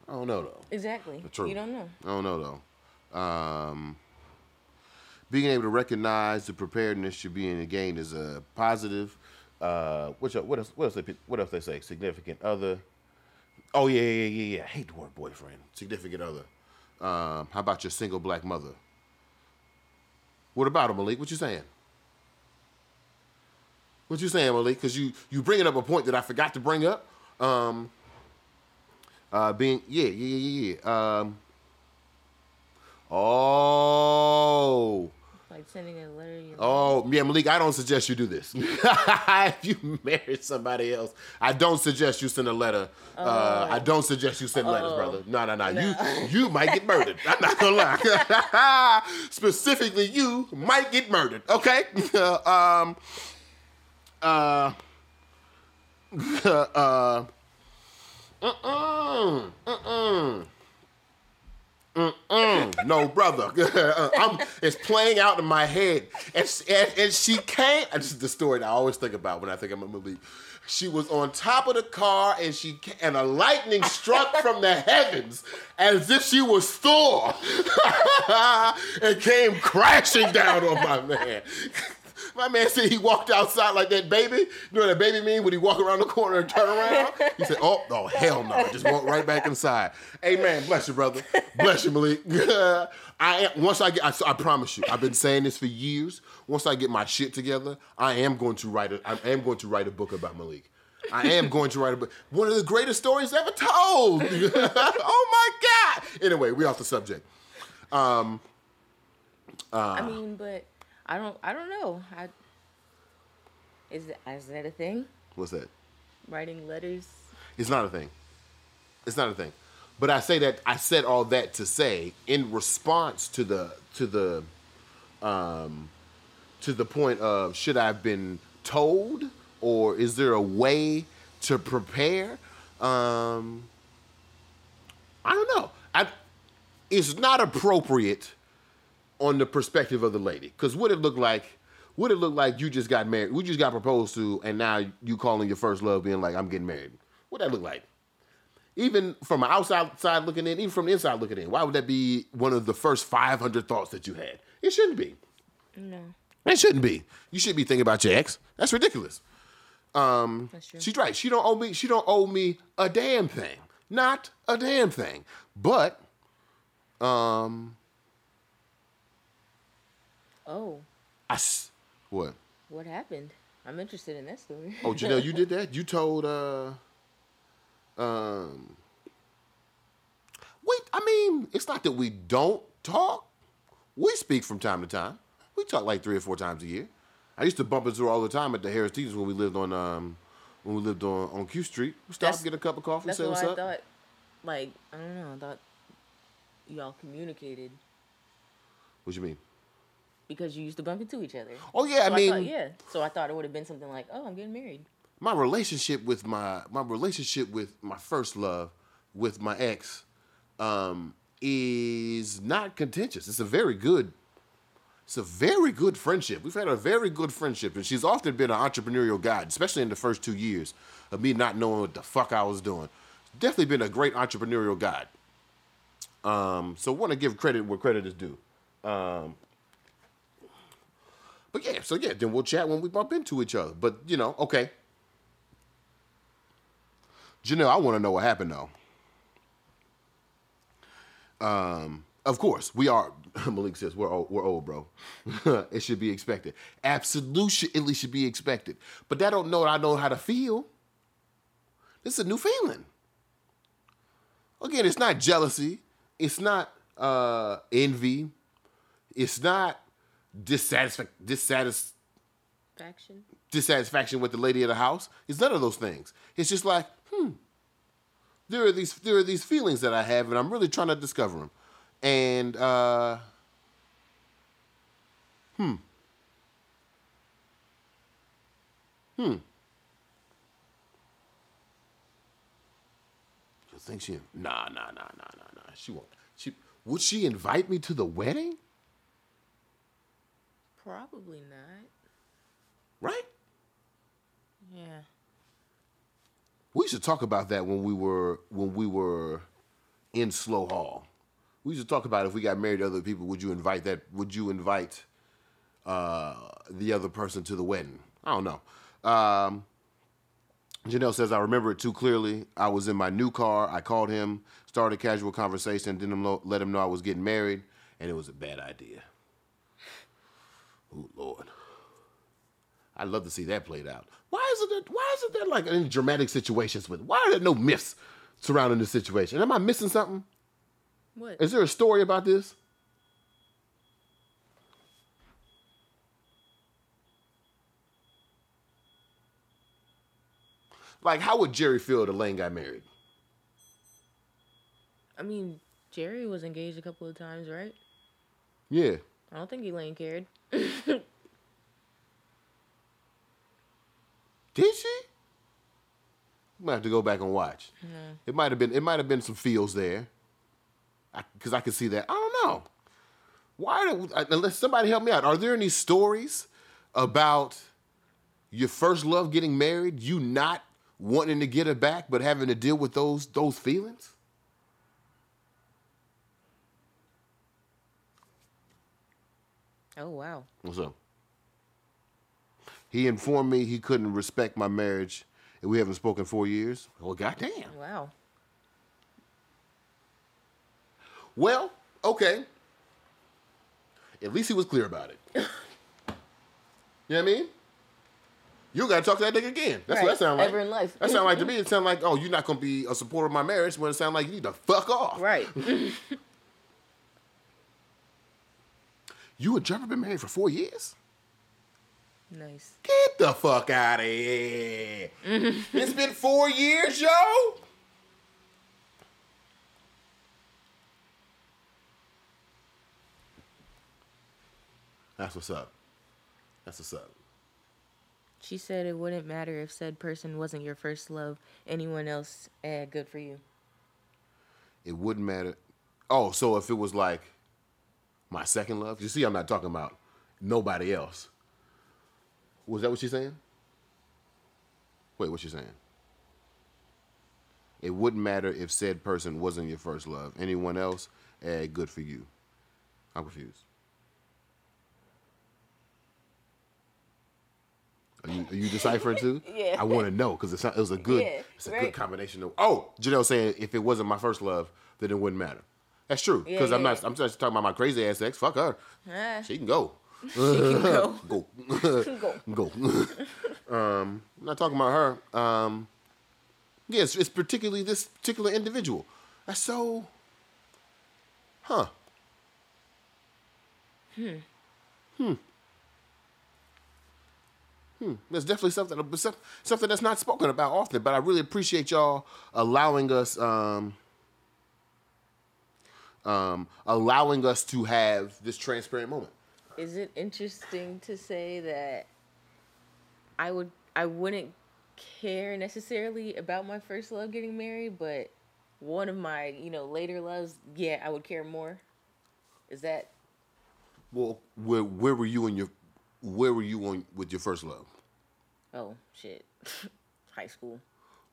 I don't know though. Exactly. True. You don't know. I don't know though. Um, being able to recognize the preparedness you're being gained is a positive. Uh? What else? What else? They, what else they say? Significant other. Oh yeah, yeah, yeah, yeah. I hate the word boyfriend. Significant other. Um, how about your single black mother? What about him, Malik? What you saying? What you saying, Malik? Because you you bringing up a point that I forgot to bring up. Um, uh, being yeah, yeah, yeah, yeah. Um, oh, Like sending a letter. Oh, yeah, Malik. I don't suggest you do this. if you marry somebody else, I don't suggest you send a letter. Uh, I don't suggest you send letters, brother. No, no, no. You you might get murdered. I'm not gonna lie. Specifically, you might get murdered. Okay. um. Uh. uh. Mm-mm. Mm-mm. Mm-mm. No, brother. Uh, I'm, it's playing out in my head. And, and, and she can't. This is the story that I always think about when I think I'm a movie. She was on top of the car, and she and a lightning struck from the heavens as if she was Thor, and came crashing down on my man. My man said he walked outside like that baby. You know what that baby mean when he walk around the corner and turn around? He said, "Oh, oh hell no!" Just walk right back inside. Amen. Bless you, brother. Bless you, Malik. I am. Once I get, I, I promise you, I've been saying this for years. Once I get my shit together, I am going to write a. I am going to write a book about Malik. I am going to write a book. One of the greatest stories ever told. oh my god. Anyway, we off the subject. Um. I mean, but I don't. I don't know. I, is that, is that a thing? What's that? Writing letters. It's not a thing. It's not a thing. But I say that I said all that to say in response to the to the um to the point of should I have been told or is there a way to prepare? Um I don't know. I it's not appropriate on the perspective of the lady. Cause what it look like what it look like you just got married? We just got proposed to, and now you calling your first love, being like, "I'm getting married." What that look like? Even from an outside side looking in, even from the inside looking in, why would that be one of the first 500 thoughts that you had? It shouldn't be. No, It shouldn't be. You should be thinking about your ex. That's ridiculous. Um, that's. She's right. She don't owe me. She don't owe me a damn thing. Not a damn thing. But, um, oh, I s- what? what happened? I'm interested in that story. Oh, Janelle, you did that? You told uh um Wait, I mean, it's not that we don't talk. We speak from time to time. We talk like three or four times a year. I used to bump into her all the time at the Harris Teeters when we lived on um when we lived on, on Q Street. We stop, That's- get a cup of coffee, That's say what what's I up. thought. Like I don't know. I thought y'all communicated What do you mean? Because you used to bump into each other. Oh yeah, So I mean thought, yeah. So I thought it would have been something like, "Oh, I'm getting married." my relationship with my my relationship with my first love with my ex um is not contentious it's a very good it's a very good friendship we've had a very good friendship and she's often been an entrepreneurial guide especially in the first two years of me not knowing what the fuck i was doing definitely been a great entrepreneurial guide um so want to give credit where credit is due um but yeah so yeah then we'll chat when we bump into each other but you know okay Janelle, I want to know what happened though. Um, of course, we are. Malik says we're old, we're old, bro. it should be expected. Absolutely should be expected. But that don't know I know how to feel. This is a new feeling. Again, it's not jealousy. It's not uh, envy. It's not dissatisfaction. Dissatis- dissatisfaction with the lady of the house. It's none of those things. It's just like, hmm, there are these there are these feelings that I have, and I'm really trying to discover them. And uh, hmm, hmm. You think she? Nah, nah, nah, nah, nah, nah. She won't. She would she invite me to the wedding? Probably not. Right? Yeah. We should talk about that when we were when we were in Slowe Hall. We should talk about if we got married to other people. Would you invite that? Would you invite uh, the other person to the wedding? I don't know. Um, Janelle says I remember it too clearly. I was in my new car. I called him, started a casual conversation, didn't let him know I was getting married, and it was a bad idea. Oh Lord. I'd love to see that played out. Why isn't there, why isn't there like any dramatic situations with why are there no myths surrounding this situation? Am I missing something? What? Is there a story about this? Like, how would Jerry feel if Elaine got married? I mean, Jerry was engaged a couple of times, right? Yeah. I don't think Elaine cared. Did she? You might have to go back and watch. It might have been. It might have been some feels there. Because I, could see that. I don't know. Why? do- Unless somebody help me out. Are there any stories about your first love getting married, you not wanting to get her back, but having to deal with those those feelings? Oh wow. What's up? He informed me he couldn't respect my marriage, and we haven't spoken four years. Well, goddamn. Wow. Well, okay. At least he was clear about it. you know what I mean? You gotta talk to that nigga again. That's what that Right. sound like. Ever in life. That sound like to me. It sound like, oh, you're not gonna be a supporter of my marriage. When it sound like you need to fuck off. Right. You and Trevor been married for four years? Nice. Get the fuck out of here. it's been four years, yo. That's what's up. That's what's up. She said it wouldn't matter if said person wasn't your first love. Anyone else, eh, good for you. It wouldn't matter. Oh, so if it was like my second love, you see, I'm not talking about nobody else. Was that what she's saying? Wait, what you saying? It wouldn't matter if said person wasn't your first love. Anyone else, eh, good for you. I'm confused. Are you, are you deciphering too? Yeah. I want to know because it was a good, Yeah, it's a right. good combination of. Oh, Janelle saying if it wasn't my first love, then it wouldn't matter. That's true Yeah, because I'm yeah, not. I'm just talking about my crazy ass ex. Fuck her. She can go. go. Go. go. go. um, I'm not talking about her. Um, yes, it's particularly this particular individual. That's so. Huh. Hmm. Hmm. Hmm. There's definitely something something that's not spoken about often, but I really appreciate y'all allowing us um, um, allowing us to have this transparent moment. Is it interesting to say that I would I wouldn't care necessarily about my first love getting married, but one of my, you know, later loves, yeah, I would care more. Is that Well, where where were you in your where were you on with your first love? oh shit. High school.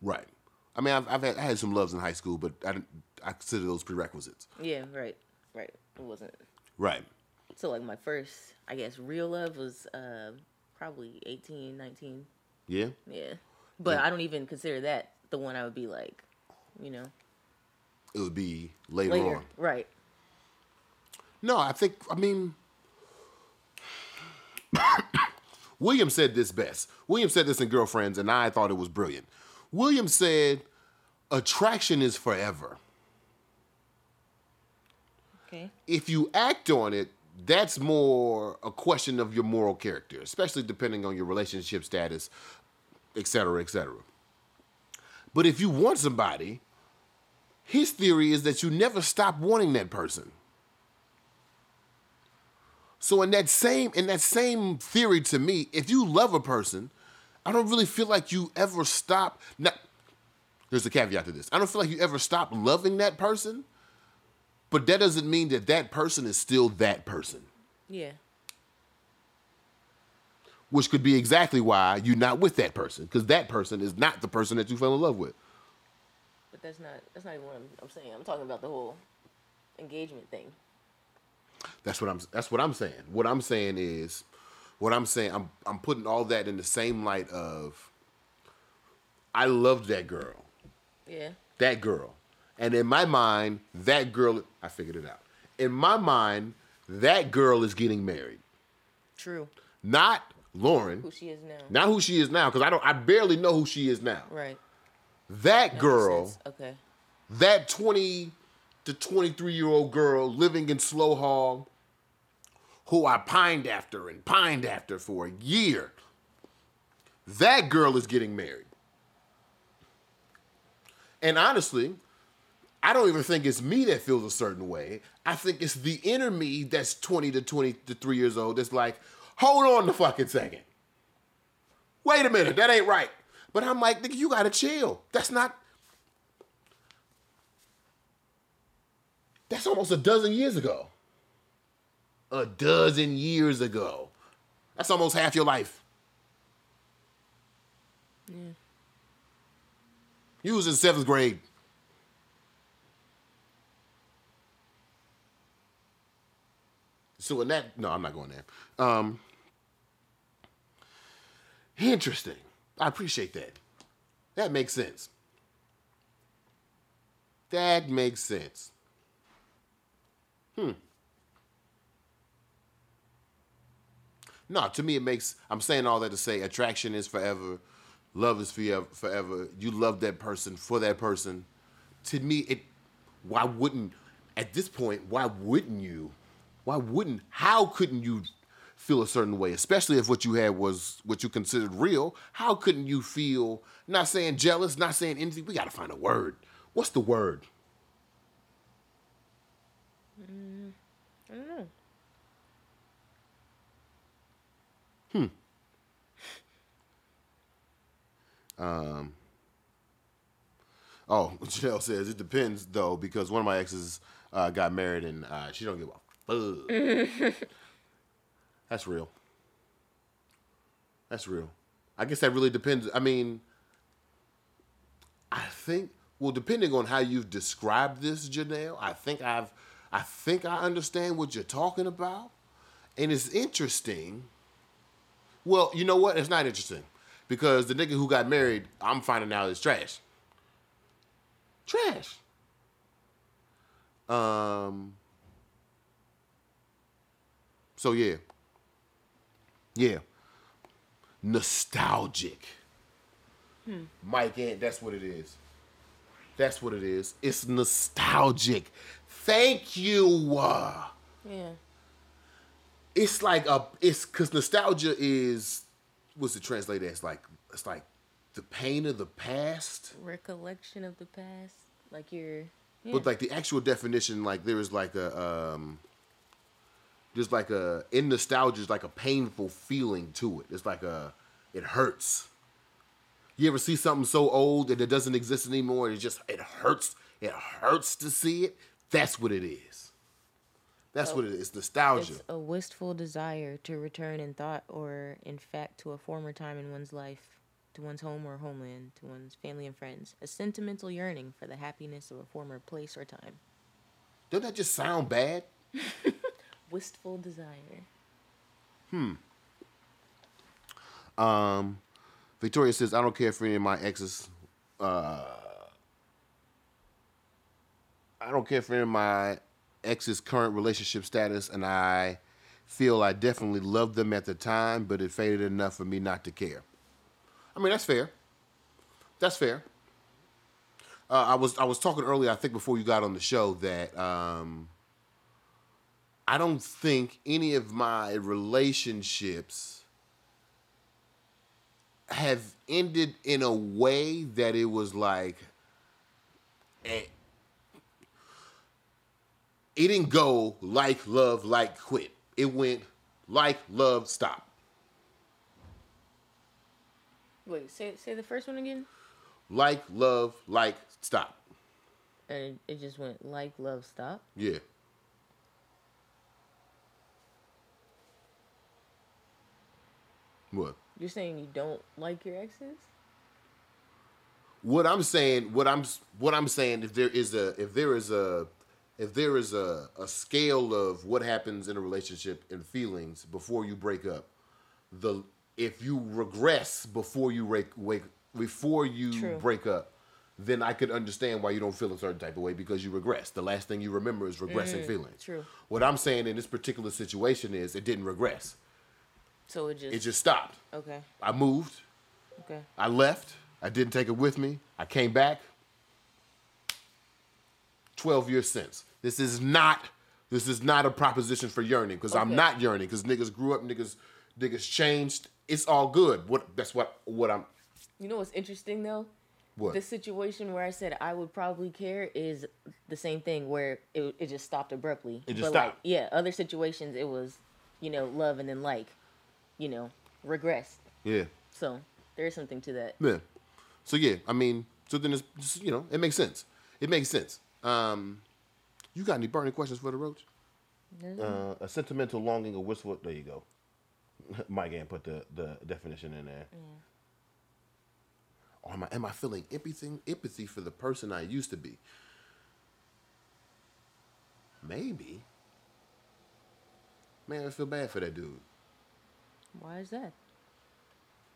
Right. I mean, I've, I've had I had some loves in high school, but I didn't, I consider those prerequisites. Yeah, right. Right. It wasn't Right. So like my first, I guess, real love was uh probably 18, 19. Yeah. Yeah. But I don't even consider that the one I would be like, you know, It would be later, later. on. Right. No, I think I mean William said this best. William said this in Girlfriends, and I thought it was brilliant. William said, "Attraction is forever. Okay. If you act on it, that's more a question of your moral character, especially depending on your relationship status, et cetera, et cetera. But if you want somebody, his theory is that you never stop wanting that person. So in that same in that same theory to me, if you love a person, I don't really feel like you ever stop. Now, there's a caveat to this. I don't feel like you ever stop loving that person, but that doesn't mean that that person is still that person, Yeah. which could be exactly why you're not with that person because that person is not the person that you fell in love with. But that's not that's not even what I'm, I'm saying. I'm talking about the whole engagement thing. That's what I'm. That's what I'm saying. What I'm saying is, what I'm saying. I'm I'm putting all that in the same light of. I loved that girl. Yeah. that girl. And in my mind, that girl, I figured it out. In my mind, that girl is getting married. True. Not Lauren, Who she is now. not who she is now, because I don't I barely know who she is now. Right. That Makes girl, sense. Okay. that 20 to 23 year old girl living in Slowe Hall, who I pined after and pined after for a year, that girl is getting married. And honestly, I don't even think it's me that feels a certain way. I think it's the inner me that's 20 to 23 years old that's like, hold on a fucking second. Wait a minute, that ain't right. But I'm like, nigga, you gotta chill. That's not. That's almost a dozen years ago. A dozen years ago. That's almost half your life. Yeah. You was in seventh grade. So in that, no, I'm not going there. Um, interesting. I appreciate that. That makes sense. That makes sense. Hmm. No, to me it makes. I'm saying all that to say attraction is forever, love is forever. Forever. You love that person for that person. To me, it. Why wouldn't? At this point, why wouldn't you? Why wouldn't? How couldn't you feel a certain way, especially if what you had was what you considered real? How couldn't you feel? Not saying jealous, not saying anything. We got to find a word. What's the word? I don't know. Hmm. Um. Oh, Janelle says it depends though because one of my exes uh, got married and uh, she don't give a That's real. That's real. I guess that really depends. I mean, I think well, depending on how you've described this, Janelle, I think I've, I think I understand what you're talking about, and it's interesting. Well, you know what? It's not interesting because the nigga who got married, I'm finding out is trash. Trash. Um. So yeah. Yeah. Nostalgic. Mike Ant, that's what it is. That's what it is. It's nostalgic. Thank you. Uh, Yeah. It's like a it's cause nostalgia is what's it translated as like it's like the pain of the past. Recollection of the past. Like you're. Yeah. But like the actual definition, like there is like a um there's like a in nostalgia is like a painful feeling to it. It's like a it hurts. You ever see something so old that it doesn't exist anymore? It just it hurts. It hurts to see it. That's what it is. That's what it is. Nostalgia. It's a wistful desire to return in thought or in fact to a former time in one's life, to one's home or homeland, to one's family and friends. A sentimental yearning for the happiness of a former place or time. Don't that just sound bad? Wistful desire. Um, Victoria says, I don't care for any of my exes. Uh, I don't care for any of my exes' current relationship status, and I feel I definitely loved them at the time, but it faded enough for me not to care. I mean, that's fair. That's fair. Uh, I was I was talking earlier, I think before you got on the show, that um, I don't think any of my relationships have ended in a way that it was like eh, it didn't go like love like quit it went like love stop Wait, say say the first one again. like love like stop And it, it just went like love stop. yeah what You're saying you don't like your exes? what I'm saying, what I'm what I'm saying, if there is a if there is a if there is a, a scale of what happens in a relationship and feelings before you break up, the if you regress before you wake, wake before you True. break up, then I could understand why you don't feel a certain type of way because you regress. The last thing you remember is regressing mm, feelings. true. What I'm saying in this particular situation is it didn't regress. So it just It just stopped. Okay. I moved. Okay. I left. I didn't take it with me. I came back. 12 years since. This is not this is not a proposition for yearning because I'm not yearning because niggas grew up, niggas niggas changed. It's all good. What that's what what I'm You know what's interesting though? what The situation where I said I would probably care is the same thing where it, it just stopped abruptly. It just but Like, stopped. yeah, other situations it was, you know, love and then like, you know, regress. yeah. So there is something to that. Yeah. So yeah, I mean, so then it's just, you know, it makes sense. It makes sense. Um you got any burning questions for the roach? Uh, a sentimental longing, a wistful. There you go. Mike Ann put the, the definition in there. Or am I, am I feeling empathy, empathy for the person I used to be? Maybe. Man, I feel bad for that dude. Why is that?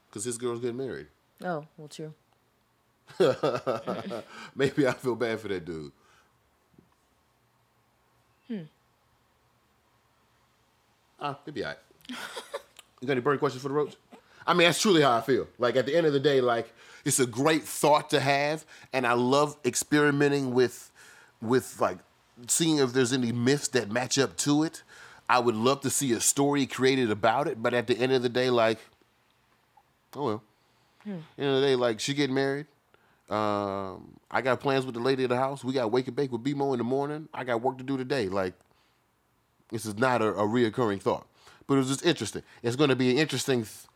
Because his girl's getting married. Oh, well, true. Maybe I feel bad for that dude. Hmm. Ah, it'd be all right. you got any burning questions for the roach? I mean, that's truly how I feel. Like at the end of the day, like it's a great thought to have, and I love experimenting with, with like seeing if there's any myths that match up to it. I would love to see a story created about it, but at the end of the day, like, oh well. End of the day, like she getting married. Um, I got plans with the lady of the house. We got wake and bake with BMO in the morning. I got work to do today. Like, this is not a, a reoccurring thought, but it was just interesting. It's going to be an interesting. Th-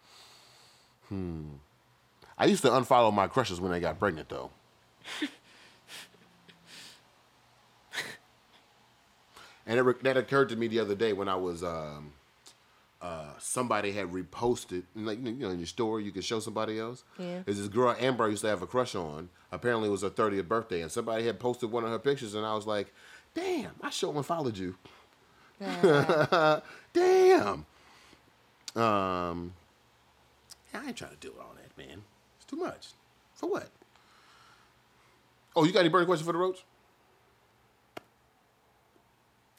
hmm. I used to unfollow my crushes when they got pregnant, though. and it, that occurred to me the other day when I was. Um, uh, somebody had reposted, like you know, in your story, you can show somebody else. Yeah. There's this girl Amber I used to have a crush on. Apparently, it was her 30th birthday, and somebody had posted one of her pictures, and I was like, "Damn, I sure and followed you." Yeah. Damn. Um, I ain't trying to do all that, man. It's too much. For what? Oh, you got any burning question for the roach?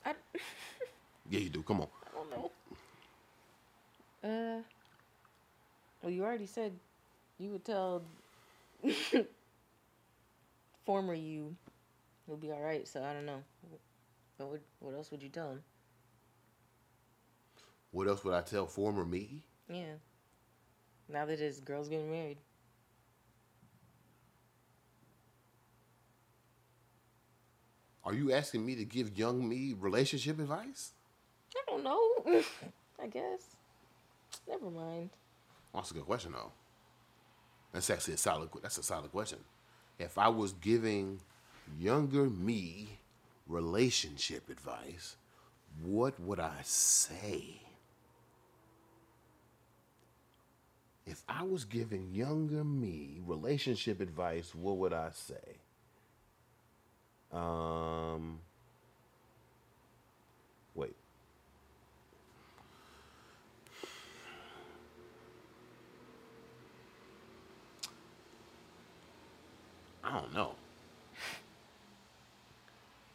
I, Yeah, you do. Come on. I don't know. Uh, well, you already said you would tell former you he'll be all right. So I don't know. What would, what else would you tell him? What else would I tell former me? Yeah. Now that his girl's getting married. Are you asking me to give young me relationship advice? I don't know. I guess. Never mind. That's a good question, though. That's actually a solid. That's a solid question. If I was giving younger me relationship advice, what would I say? If I was giving younger me relationship advice, what would I say? Um. Wait. I don't know.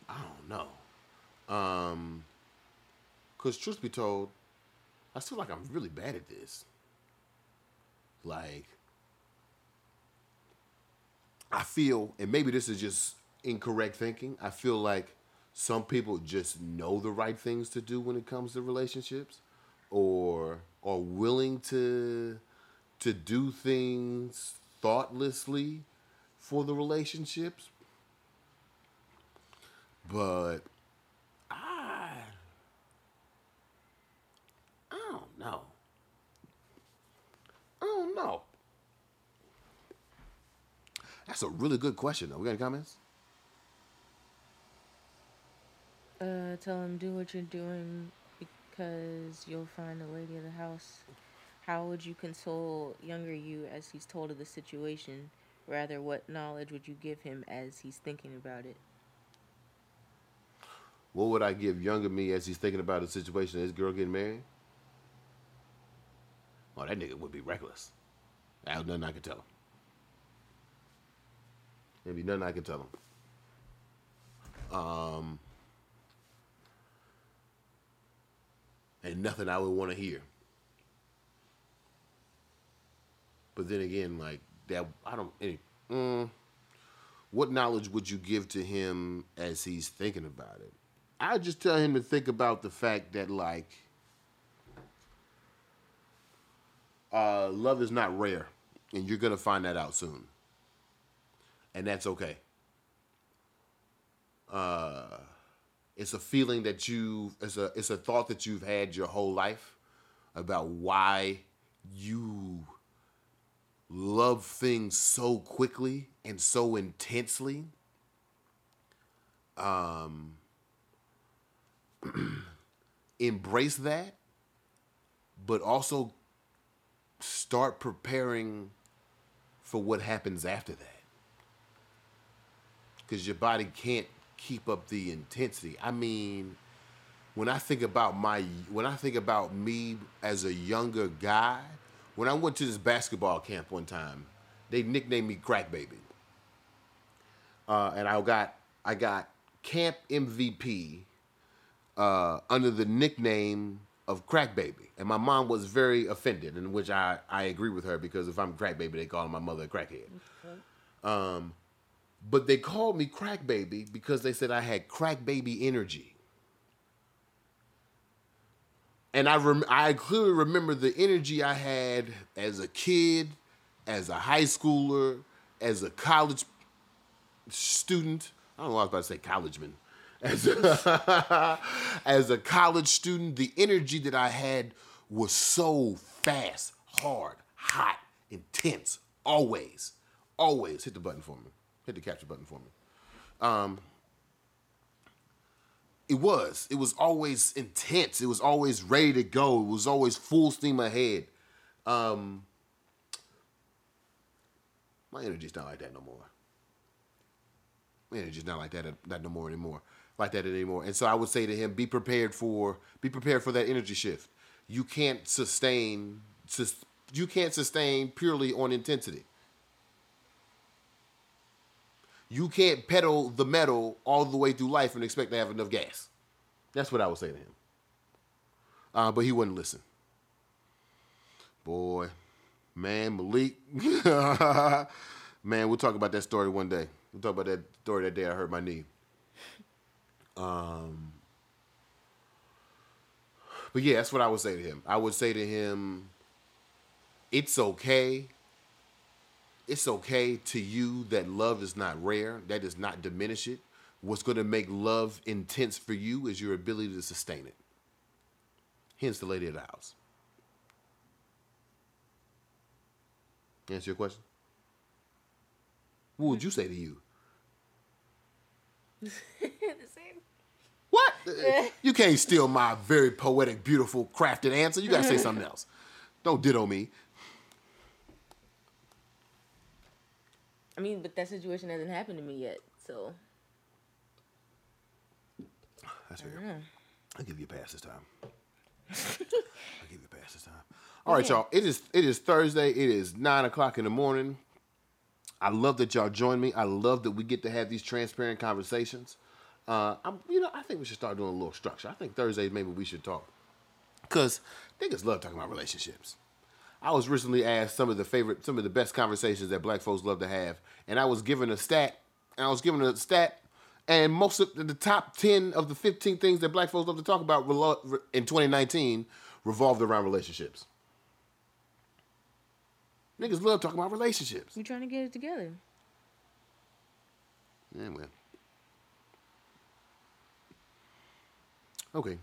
I don't know. Um, cause truth be told, I feel like I'm really bad at this. Like, I feel, and maybe this is just incorrect thinking. I feel like some people just know the right things to do when it comes to relationships, or are willing to to do things thoughtlessly for the relationships. But I I don't know. I don't know. That's a really good question though. We got any comments? Uh, tell him do what you're doing because you'll find the lady of the house. How would you console younger you as he's told of the situation? Rather, what knowledge would you give him as he's thinking about it? What would I give younger me as he's thinking about the situation of his girl getting married? Oh, that nigga would be reckless. There's nothing I could tell him. There'd be nothing I could tell him. Um, and nothing I would want to hear. But then again, like that, I don't. Any, mm, what knowledge would you give to him as he's thinking about it? I just tell him to think about the fact that like uh, love is not rare, and you're gonna find that out soon, and that's okay. Uh, it's a feeling that you, it's a, it's a thought that you've had your whole life about why you love things so quickly and so intensely. Um, embrace that, but also start preparing for what happens after that. Because your body can't keep up the intensity. I mean, when I think about my when I think about me as a younger guy, when I went to this basketball camp one time, they nicknamed me Crack Baby, uh, and I got I got camp MVP uh, under the nickname of Crack Baby, and my mom was very offended, in which I I agree with her because if I'm Crack Baby, they call my mother a crackhead. Um, but they called me Crack Baby because they said I had Crack Baby energy. And I rem- I clearly remember the energy I had as a kid, as a high schooler, as a college student. I don't know why I was about to say collegeman. As a, as a college student, the energy that I had was so fast, hard, hot, intense, always, always. Hit the button for me. Hit the capture button for me. Um, it was. It was always intense. It was always ready to go. It was always full steam ahead. Um, my energy's not like that no more. My energy's not like that, not no more anymore. Like that anymore. And so I would say to him, be prepared for be prepared for that energy shift. You can't sustain sus- you can't sustain purely on intensity. You can't pedal the metal all the way through life and expect to have enough gas. That's what I would say to him. Uh, but he wouldn't listen. Boy, man, Malik. man, we'll talk about that story one day. We'll talk about that story that day I hurt my knee. Um, but yeah, that's what I would say to him. I would say to him, it's okay it's okay to you that love is not rare. That does not diminish it. What's going to make love intense for you is your ability to sustain it. Hence the lady of the house. Answer your question? What would you say to you? the same. What? Uh, you can't steal my very poetic, beautiful, crafted answer. You got to say something else. Don't ditto me. I mean, but that situation hasn't happened to me yet, so. That's fair. I'll give you a pass this time. I'll give you a pass this time. All right, y'all. It is it is Thursday. It is nine o'clock in the morning. I love that y'all join me. I love that we get to have these transparent conversations. Uh, I'm, you know, I think we should start doing a little structure. I think Thursdays maybe we should talk, cause niggas love talking about relationships. I was recently asked some of the favorite, some of the best conversations that black folks love to have, and I was given a stat, and I was given a stat, and most of the top ten of the fifteen things that black folks love to talk about in 2019 revolved around relationships. Niggas love talking about relationships. We trying to get it together. Man. Okay.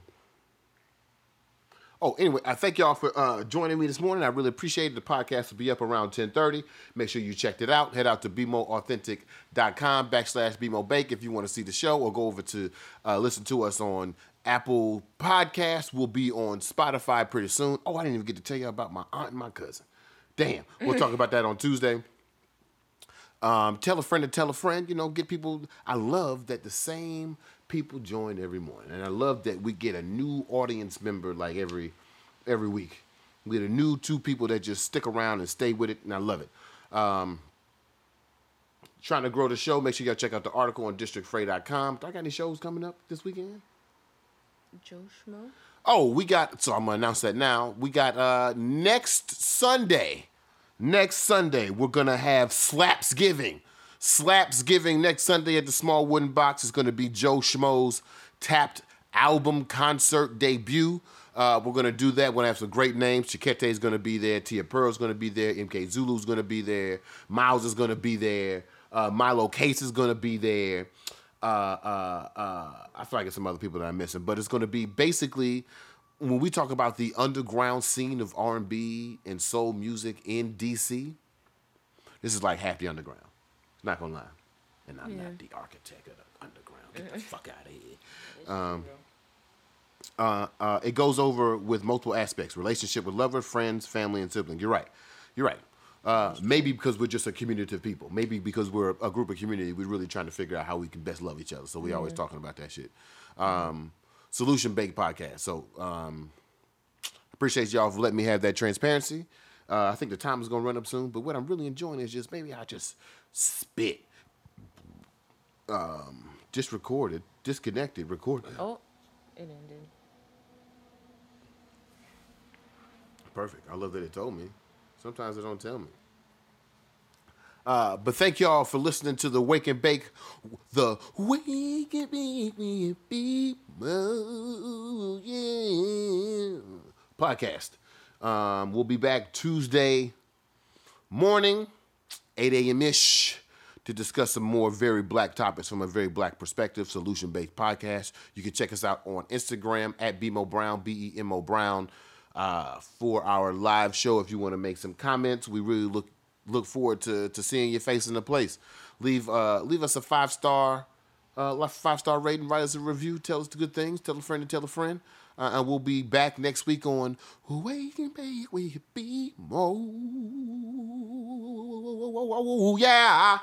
Oh, anyway, I thank y'all for uh, joining me this morning. I really appreciate. The podcast will be up around 1030. Make sure you checked it out. Head out to bemoreauthentic.com backslash bmobake if you want to see the show or go over to uh, listen to us on Apple Podcasts. We'll be on Spotify pretty soon. Oh, I didn't even get to tell you about my aunt and my cousin. Damn. We'll talk about that on Tuesday. Um, tell a friend to tell a friend. You know, get people. I love that the same people join every morning, and I love that we get a new audience member like every every week. We get a new two people that just stick around and stay with it, and I love it. Um, trying to grow the show. Make sure y'all check out the article on districtfray.com. Do I got any shows coming up this weekend? Joe Schmo. Oh, we got. So I'm gonna announce that now. We got uh next Sunday Next Sunday, we're going to have Slaps Giving. Slaps Giving next Sunday at the Small Wooden Box is going to be Joe Schmo's tapped album concert debut. Uh, we're going to do that. We're going to have some great names. Chiquete is going to be there. Tia Pearl is going to be there. MK Zulu is going to be there. Miles is going to be there. Uh, Milo Case is going to be there. Uh, uh, uh, I feel like it's some other people that I'm missing, but it's going to be basically when we talk about the underground scene of R&B and soul music in DC, this is like Happy underground. Not gonna lie, and I'm yeah. not the architect of the underground. Get the fuck out of here. Um, uh, uh, it goes over with multiple aspects: relationship with lover, friends, family, and sibling. You're right. You're right. Uh, maybe because we're just a community of people. Maybe because we're a group of community, we're really trying to figure out how we can best love each other. So we're always talking about that shit. Um, Solution Baked Podcast. So um, appreciate y'all for letting me have that transparency. Uh, I think the time is gonna run up soon, but what I'm really enjoying is just maybe I just spit, um, just recorded, disconnected, recorded. Oh, it ended. Perfect. I love that it told me. Sometimes it don't tell me. Uh, but thank y'all for listening to the Wake and Bake, the Wake and Bake me oh, yeah, podcast. Um, we'll be back Tuesday morning, 8 a.m. ish, to discuss some more very black topics from a very black perspective, solution based podcast. You can check us out on Instagram at BMO Brown, B E M O Brown, uh, for our live show. If you want to make some comments, we really look look forward to, to seeing your face in the place. Leave uh, leave us a five star uh, five star rating, write us a review, tell us the good things, tell a friend to tell a friend. Uh, and we'll be back next week on Bake We Be More. Yeah.